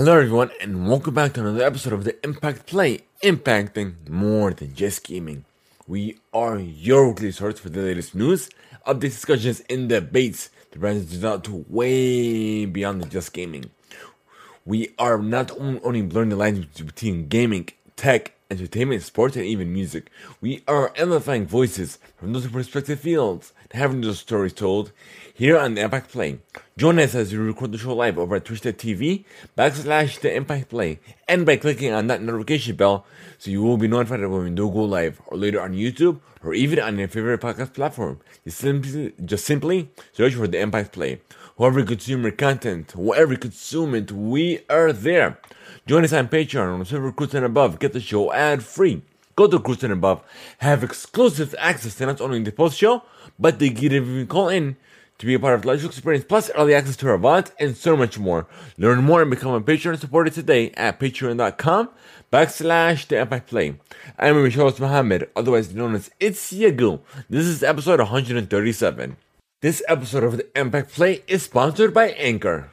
Hello, everyone, and welcome back to another episode of the Impact Play, impacting more than just gaming. We are your weekly source for the latest news, updates, discussions, and debates. The brands do out to way beyond just gaming. We are not only blurring the lines between gaming, tech, entertainment, sports, and even music. We are amplifying voices from those perspective fields and having those stories told here on the Impact Play. Join us as we record the show live over at twitch.tv backslash the Impact Play and by clicking on that notification bell so you will be notified when we do go live or later on YouTube or even on your favorite podcast platform. Just simply, just simply search for the Impact Play. Whoever consume your content, whatever you consume it, we are there. Join us on Patreon on Silver Cruise and above. Get the show ad free. Go to Cruise and above. Have exclusive access to not only the post show, but the get even call in to be a part of the live experience, plus early access to our VODs, and so much more. Learn more and become a Patreon supporter today at patreon.com backslash the Impact Play. I'm your host Mohammed, otherwise known as It's Yagu. This is episode 137. This episode of the Impact Play is sponsored by Anchor.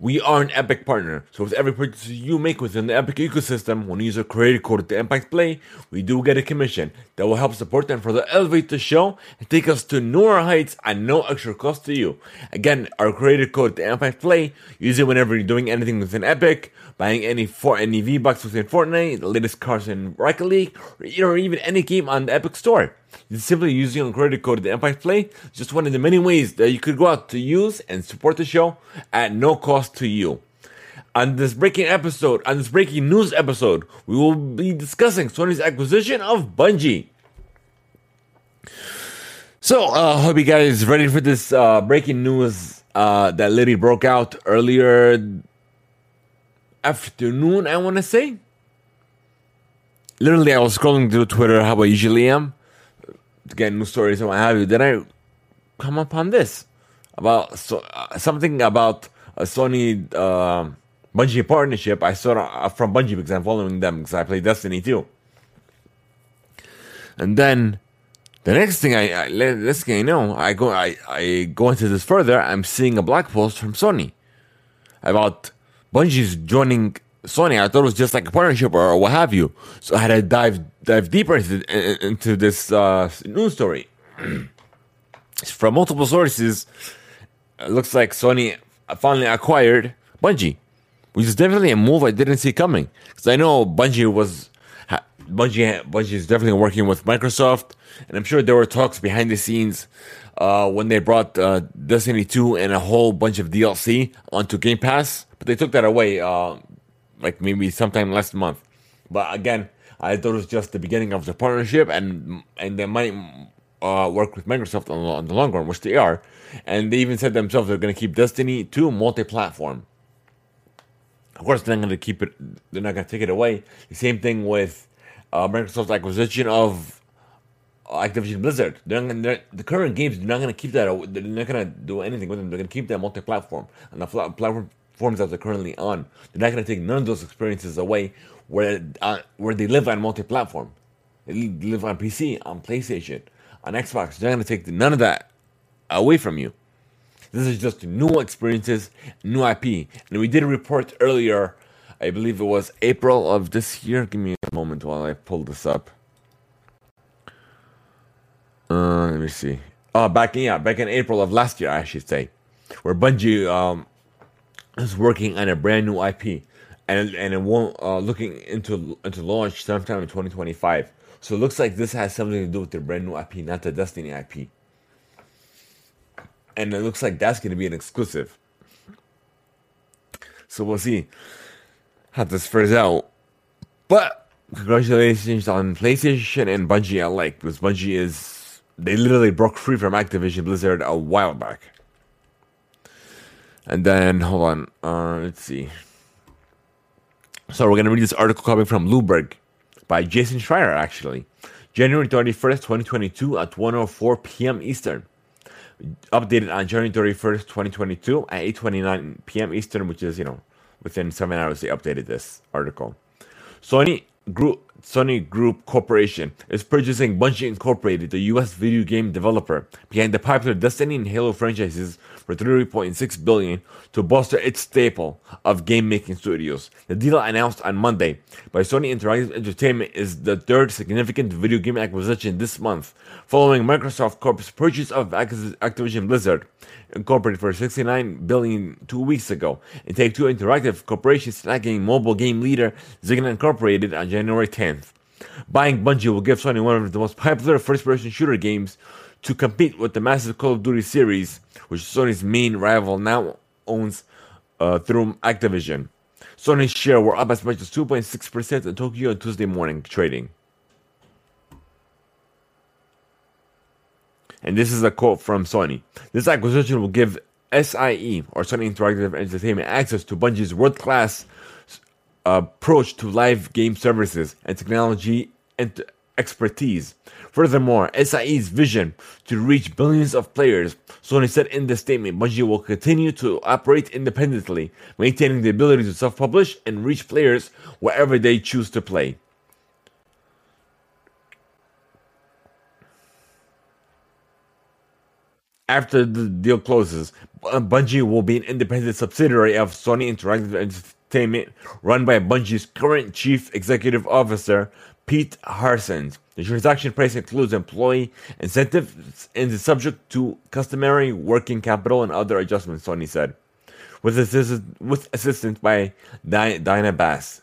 We are an Epic partner, so with every purchase you make within the Epic ecosystem, when you use a creator code at the Impact Play, we do get a commission that will help support and further elevate the show and take us to newer heights at no extra cost to you. Again, our creator code at the Impact Play, use it whenever you're doing anything within Epic, buying any for any V-Bucks within Fortnite, the latest cars in Rocket League, or even any game on the Epic Store. Simply using a credit code the Impact Play just one of the many ways that you could go out to use and support the show at no cost to you. On this breaking episode, on this breaking news episode, we will be discussing Sony's acquisition of Bungie. So, uh, hope you guys ready for this uh, breaking news uh, that literally broke out earlier afternoon. I want to say. Literally, I was scrolling through Twitter how I usually am, getting news stories and what have you, then I come upon this about so, uh, something about a Sony uh, Bungie partnership. I saw from Bungie because I'm following them because I play Destiny too. And then the next thing I, I this thing know, I go I, I go into this further. I'm seeing a blog post from Sony about Bungie's joining Sony. I thought it was just like a partnership or, what have you. So I had to dive dive deeper into, into this uh, news story. From multiple sources, it looks like Sony finally acquired Bungie, which is definitely a move I didn't see coming. Because I know Bungie was Bungie Bungie is definitely working with Microsoft, and I'm sure there were talks behind the scenes uh, when they brought uh, Destiny 2 and a whole bunch of DLC onto Game Pass, but they took that away uh, like maybe sometime last month. But again, I thought it was just the beginning of the partnership, and and they might uh, work with Microsoft on, on, the long run, which they are. And they even said themselves they're going to keep Destiny 2 multi-platform. Of course, they're not going to keep it. They're not going to take it away. The same thing with uh, Microsoft's acquisition of Activision Blizzard. They're, they're, the current games, they're not going to keep that. They're not going to do anything with them. They're going to keep that multi-platform, and the platform forms that they're currently on. They're not going to take none of those experiences away where uh, where they live on multi-platform. They live on PC, on PlayStation, on Xbox. They're not going to take none of that away from you. This is just new experiences, new IP. And we did a report earlier, I believe it was April of this year. Give me a moment while I pull this up. Uh, let me see. Oh, back in yeah, back in April of last year, I should say, where Bungie um, is working on a brand new IP, and and it won't uh, looking into into launch sometime in 2025. So it looks like this has something to do with their brand new IP, not the Destiny IP. And it looks like that's going to be an exclusive. So we'll see how this fares out. But congratulations on PlayStation and Bungie alike, because Bungie is they literally broke free from Activision Blizzard a while back. And then, hold on, uh, let's see. So we're going to read this article coming from Bloomberg by Jason Schreier, actually. January 31st, 2022 at 1.04 p.m. Eastern. Updated on January 31st, 2022 at 8.29 p.m. Eastern, which is, you know, within seven hours they updated this article. Sony grew Sony Group Corporation is purchasing Bungie Incorporated, the US video game developer behind the popular Destiny and Halo franchises for 3.6 billion to bolster its staple of game-making studios. The deal announced on Monday by Sony Interactive Entertainment is the third significant video game acquisition this month, following Microsoft Corp's purchase of Activision Blizzard Incorporated for 69 billion two weeks ago, and Take Two Interactive Corporation snagging mobile game leader Zynga Incorporated on January 10th. Buying Bungie will give Sony one of the most popular first-person shooter games to compete with the massive Call of Duty series, which Sony's main rival now owns uh, through Activision. Sony's share were up as much as 2.6% in Tokyo on Tuesday morning trading. And this is a quote from Sony. This acquisition will give SIE, or Sony Interactive Entertainment, access to Bungie's world class approach to live game services and technology and expertise. Furthermore, SIE's vision to reach billions of players, Sony said in the statement, Bungie will continue to operate independently, maintaining the ability to self-publish and reach players wherever they choose to play. After the deal closes, Bungie will be an independent subsidiary of Sony Interactive Entertainment, run by Bungie's current chief executive officer, Pete Parsons. The transaction price includes employee incentives and is subject to customary working capital and other adjustments, Sony said, with, assist- with assistance by Di- Dana Bass.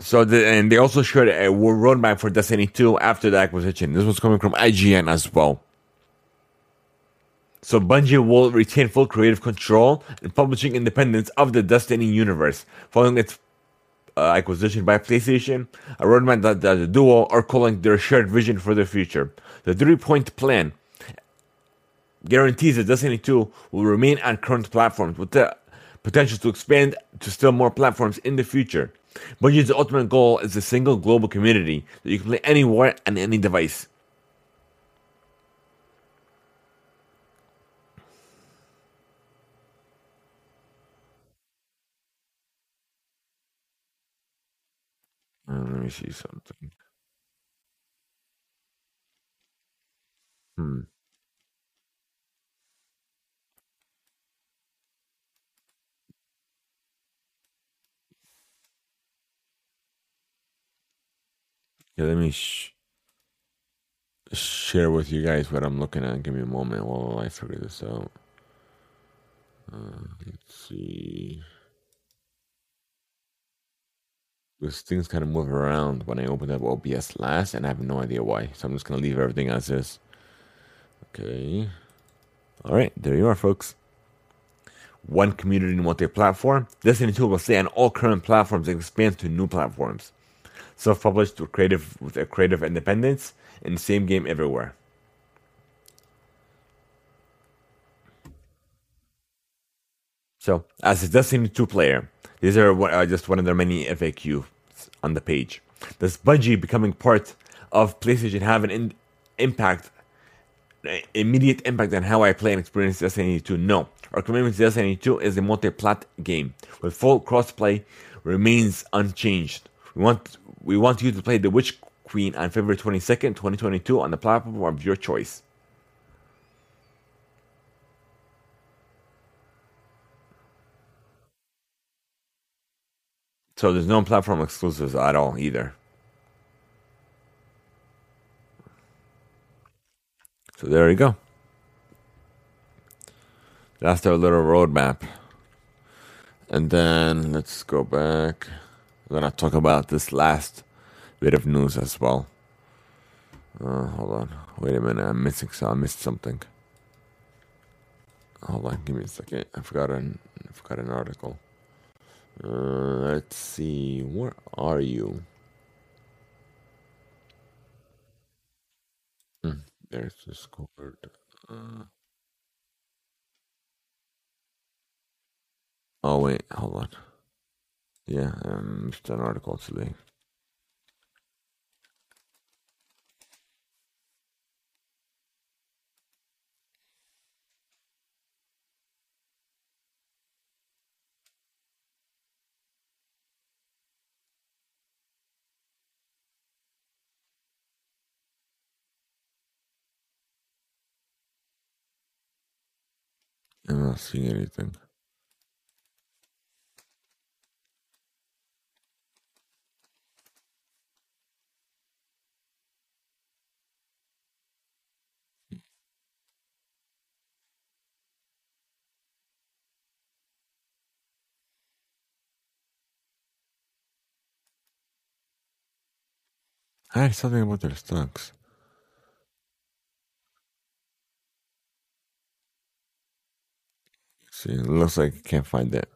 So, the, and they also shared a roadmap for Destiny 2 after the acquisition. This was coming from IGN as well. So Bungie will retain full creative control and publishing independence of the Destiny universe, following its uh, acquisition by PlayStation, a roadmap that, that the duo are calling their shared vision for the future. The three-point plan guarantees that Destiny 2 will remain on current platforms with the potential to expand to still more platforms in the future. Bungie's ultimate goal is a single global community that you can play anywhere on any device. Uh, let me see something. Hmm. Yeah, let me sh- share with you guys what I'm looking at. Give me a moment while I figure this out. Uh, let's see. Because things kind of move around when I open up OBS last, and I have no idea why. So I'm just going to leave everything as is. Okay. All right, there you are, folks. One community multi-platform. Destiny 2 will stay on all current platforms and expand to new platforms. Self-published with creative with a creative independence and same game everywhere. So, as a Destiny 2 player, these are uh, just one of their many FAQs on the page. Does Bungie becoming part of PlayStation have an in- impact, immediate impact on how I play and experience Destiny 2? No. Our commitment to Destiny 2 is a multi-plat game with full crossplay remains unchanged. We want we want you to play The Witch Queen on February 22nd, 2022 on the platform of your choice. So there's no platform exclusives at all either. So there you go. That's our little roadmap. And then let's go back. I'm gonna talk about this last bit of news as well. Uh, hold on. Wait a minute. I'm missing. So I missed something. Hold on. Give me a second. I forgot an. I forgot an article. Uh, let's see. Where are you? Hmm, there's Discord. Uh, oh wait, hold on. Yeah, um, it's an article today. I'm not seeing anything. I had something about their stocks. See, it looks like I can't find it.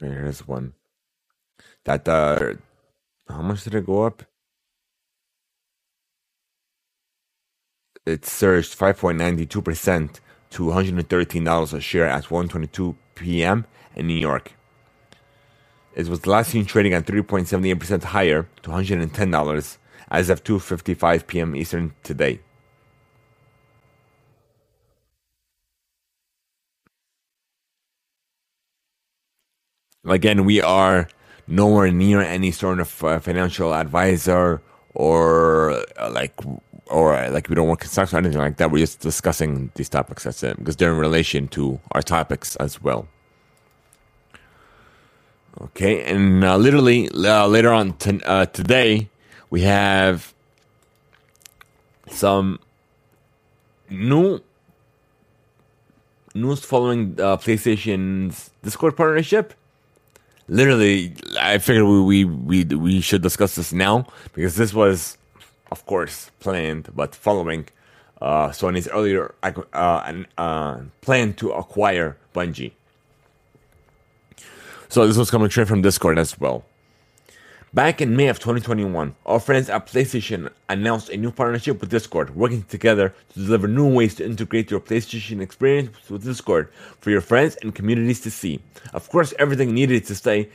Here's one. That uh, how much did it go up? It surged 5.92% to $113 a share at 1:22 p.m. in New York. It was last seen trading at 3.78% higher to $110 as of 2:55 p.m. Eastern today. Again, we are nowhere near any sort of uh, financial advisor or uh, like or uh, like we don't in stocks or anything like that. We're just discussing these topics. That's it because they're in relation to our topics as well. Okay, and uh, literally uh, later on t- uh, today we have some new news following PlayStation's Discord partnership literally, I figured we, we we we should discuss this now because this was, of course, planned, but following uh, Sony's earlier uh, uh, plan to acquire Bungie. So this was coming straight from Discord as well. Back in May of 2021, our friends at PlayStation announced a new partnership with Discord, working together to deliver new ways to integrate your PlayStation experience with Discord for your friends and communities to see. Of course, everything needed to stay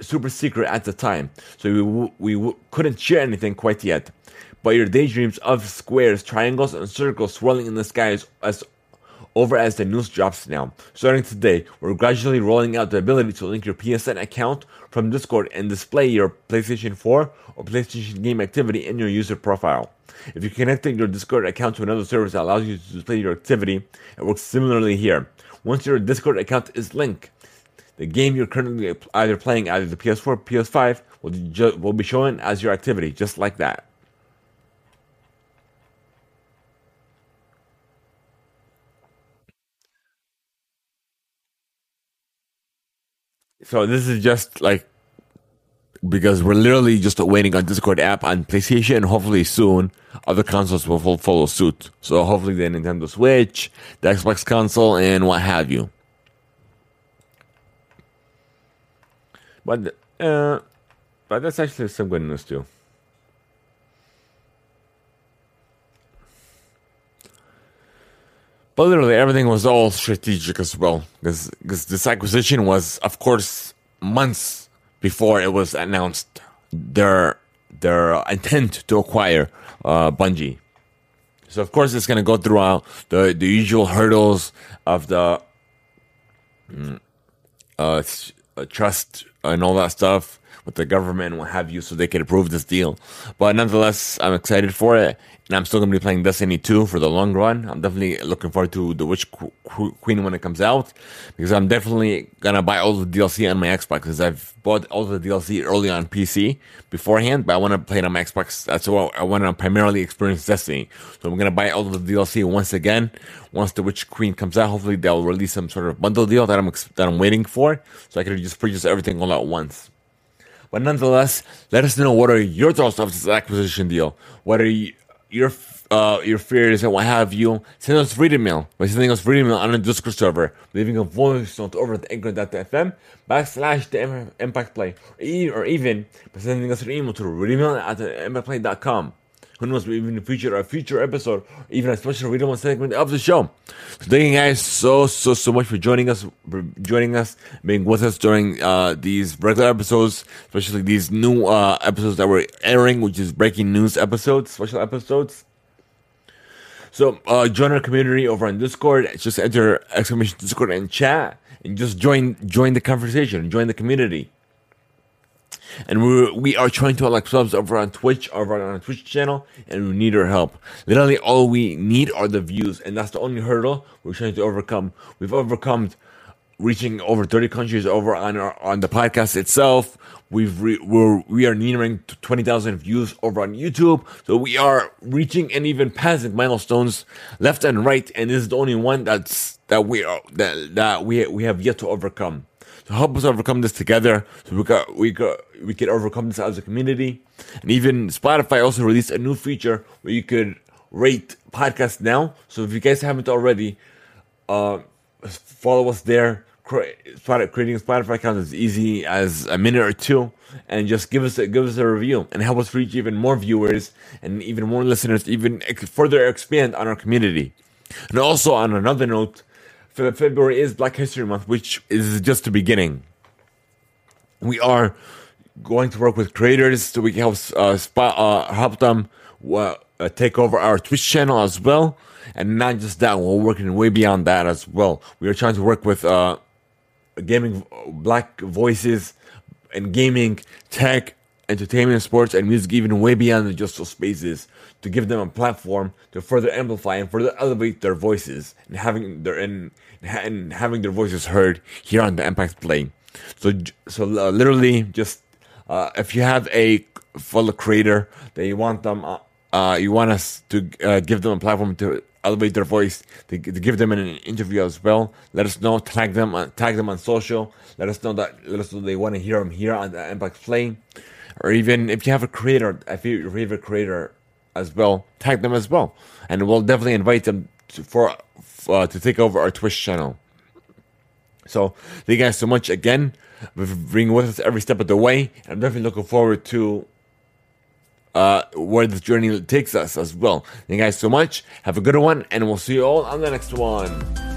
super secret at the time, so we, w- we w- couldn't share anything quite yet. But your daydreams of squares, triangles, and circles swirling in the skies as over as the news drops now. Starting today, we're gradually rolling out the ability to link your PSN account from Discord and display your PlayStation 4 or PlayStation game activity in your user profile. If you're connecting your Discord account to another service that allows you to display your activity, it works similarly here. Once your Discord account is linked, the game you're currently either playing, either the PS4 or PS5, will, ju- will be shown as your activity, just like that. So this is just like because we're literally just waiting on Discord app on PlayStation. and Hopefully soon, other consoles will follow suit. So hopefully the Nintendo Switch, the Xbox console, and what have you. But uh, but that's actually some good news too. But literally everything was all strategic as well, because this acquisition was, of course, months before it was announced their their intent to acquire uh, Bungie. So of course it's going to go through the the usual hurdles of the mm, uh, uh, trust and all that stuff with the government and what have you, so they can approve this deal. But nonetheless, I'm excited for it, and I'm still going to be playing Destiny 2 for the long run. I'm definitely looking forward to the Witch Queen when it comes out because I'm definitely going to buy all the DLC on my Xbox because I've bought all the DLC early on PC beforehand, but I want to play it on my Xbox. That's what I want to primarily experience Destiny. So I'm going to buy all the DLC once again. Once the Witch Queen comes out, hopefully they'll release some sort of bundle deal that I'm that I'm waiting for, so I can just purchase everything all at once. But nonetheless, let us know what are your thoughts of this acquisition deal. What are you, your uh, your fears and what have you, send us reading mail by sending us reading mail on the Discord server, leaving a voice note over at anchor.fm backslash the impact play, or even by sending us an email to readingmail at impactplay.com. Who knows, even feature a future episode, even a special read one segment of the show. So thank you guys so, so, so much for joining us, for joining us, being with us during uh, these regular episodes, especially these new uh, episodes that we're airing, which is breaking news episodes, special episodes. So uh, join our community over on Discord. Just enter exclamation Discord and chat, and just join join the conversation, join the community. And we we are trying to unlock subs over on Twitch, over on our Twitch channel, and we need your help. Literally, all we need are the views, and that's the only hurdle we're trying to overcome. We've overcome reaching over 30 countries over on our on the podcast itself. We've re, we're we are nearing 20,000 views over on YouTube, so we are reaching and even passing milestones left and right. And this is the only one that's that we are that that we we have yet to overcome. So help us overcome this together, so we got we got we can overcome this as a community. And even Spotify also released a new feature where you could rate podcasts now. So if you guys haven't already, uh, follow us there creating a Spotify account as easy as a minute or two, and just give us a, give us a review and help us reach even more viewers and even more listeners, even further expand on our community. And also on another note, February is Black History Month, which is just the beginning. We are going to work with creators so we can help uh, spot, uh, help them uh, take over our Twitch channel as well. And not just that, we're working way beyond that as well. We are trying to work with uh, gaming, black voices, and gaming, tech, entertainment, sports, and music, even way beyond the just those spaces, to give them a platform to further amplify and further elevate their voices and having their and, and having their voices heard here on the Impact Play. So, so uh, literally, just uh, if you have a fellow creator that you want them, uh, uh you want us to uh, give them a platform to elevate their voice, to, to, give them an interview as well. Let us know, tag them, uh, tag them on social. Let us know that let us know they want to hear them here on the Impact Play, or even if you have a creator, if you your favorite creator as well, tag them as well, and we'll definitely invite them to, for uh, to take over our Twitch channel. So thank you guys so much again for being with us every step of the way. I'm definitely looking forward to uh, where this journey takes us as well. Thank you guys so much. Have a good one, and we'll see you all on the next one.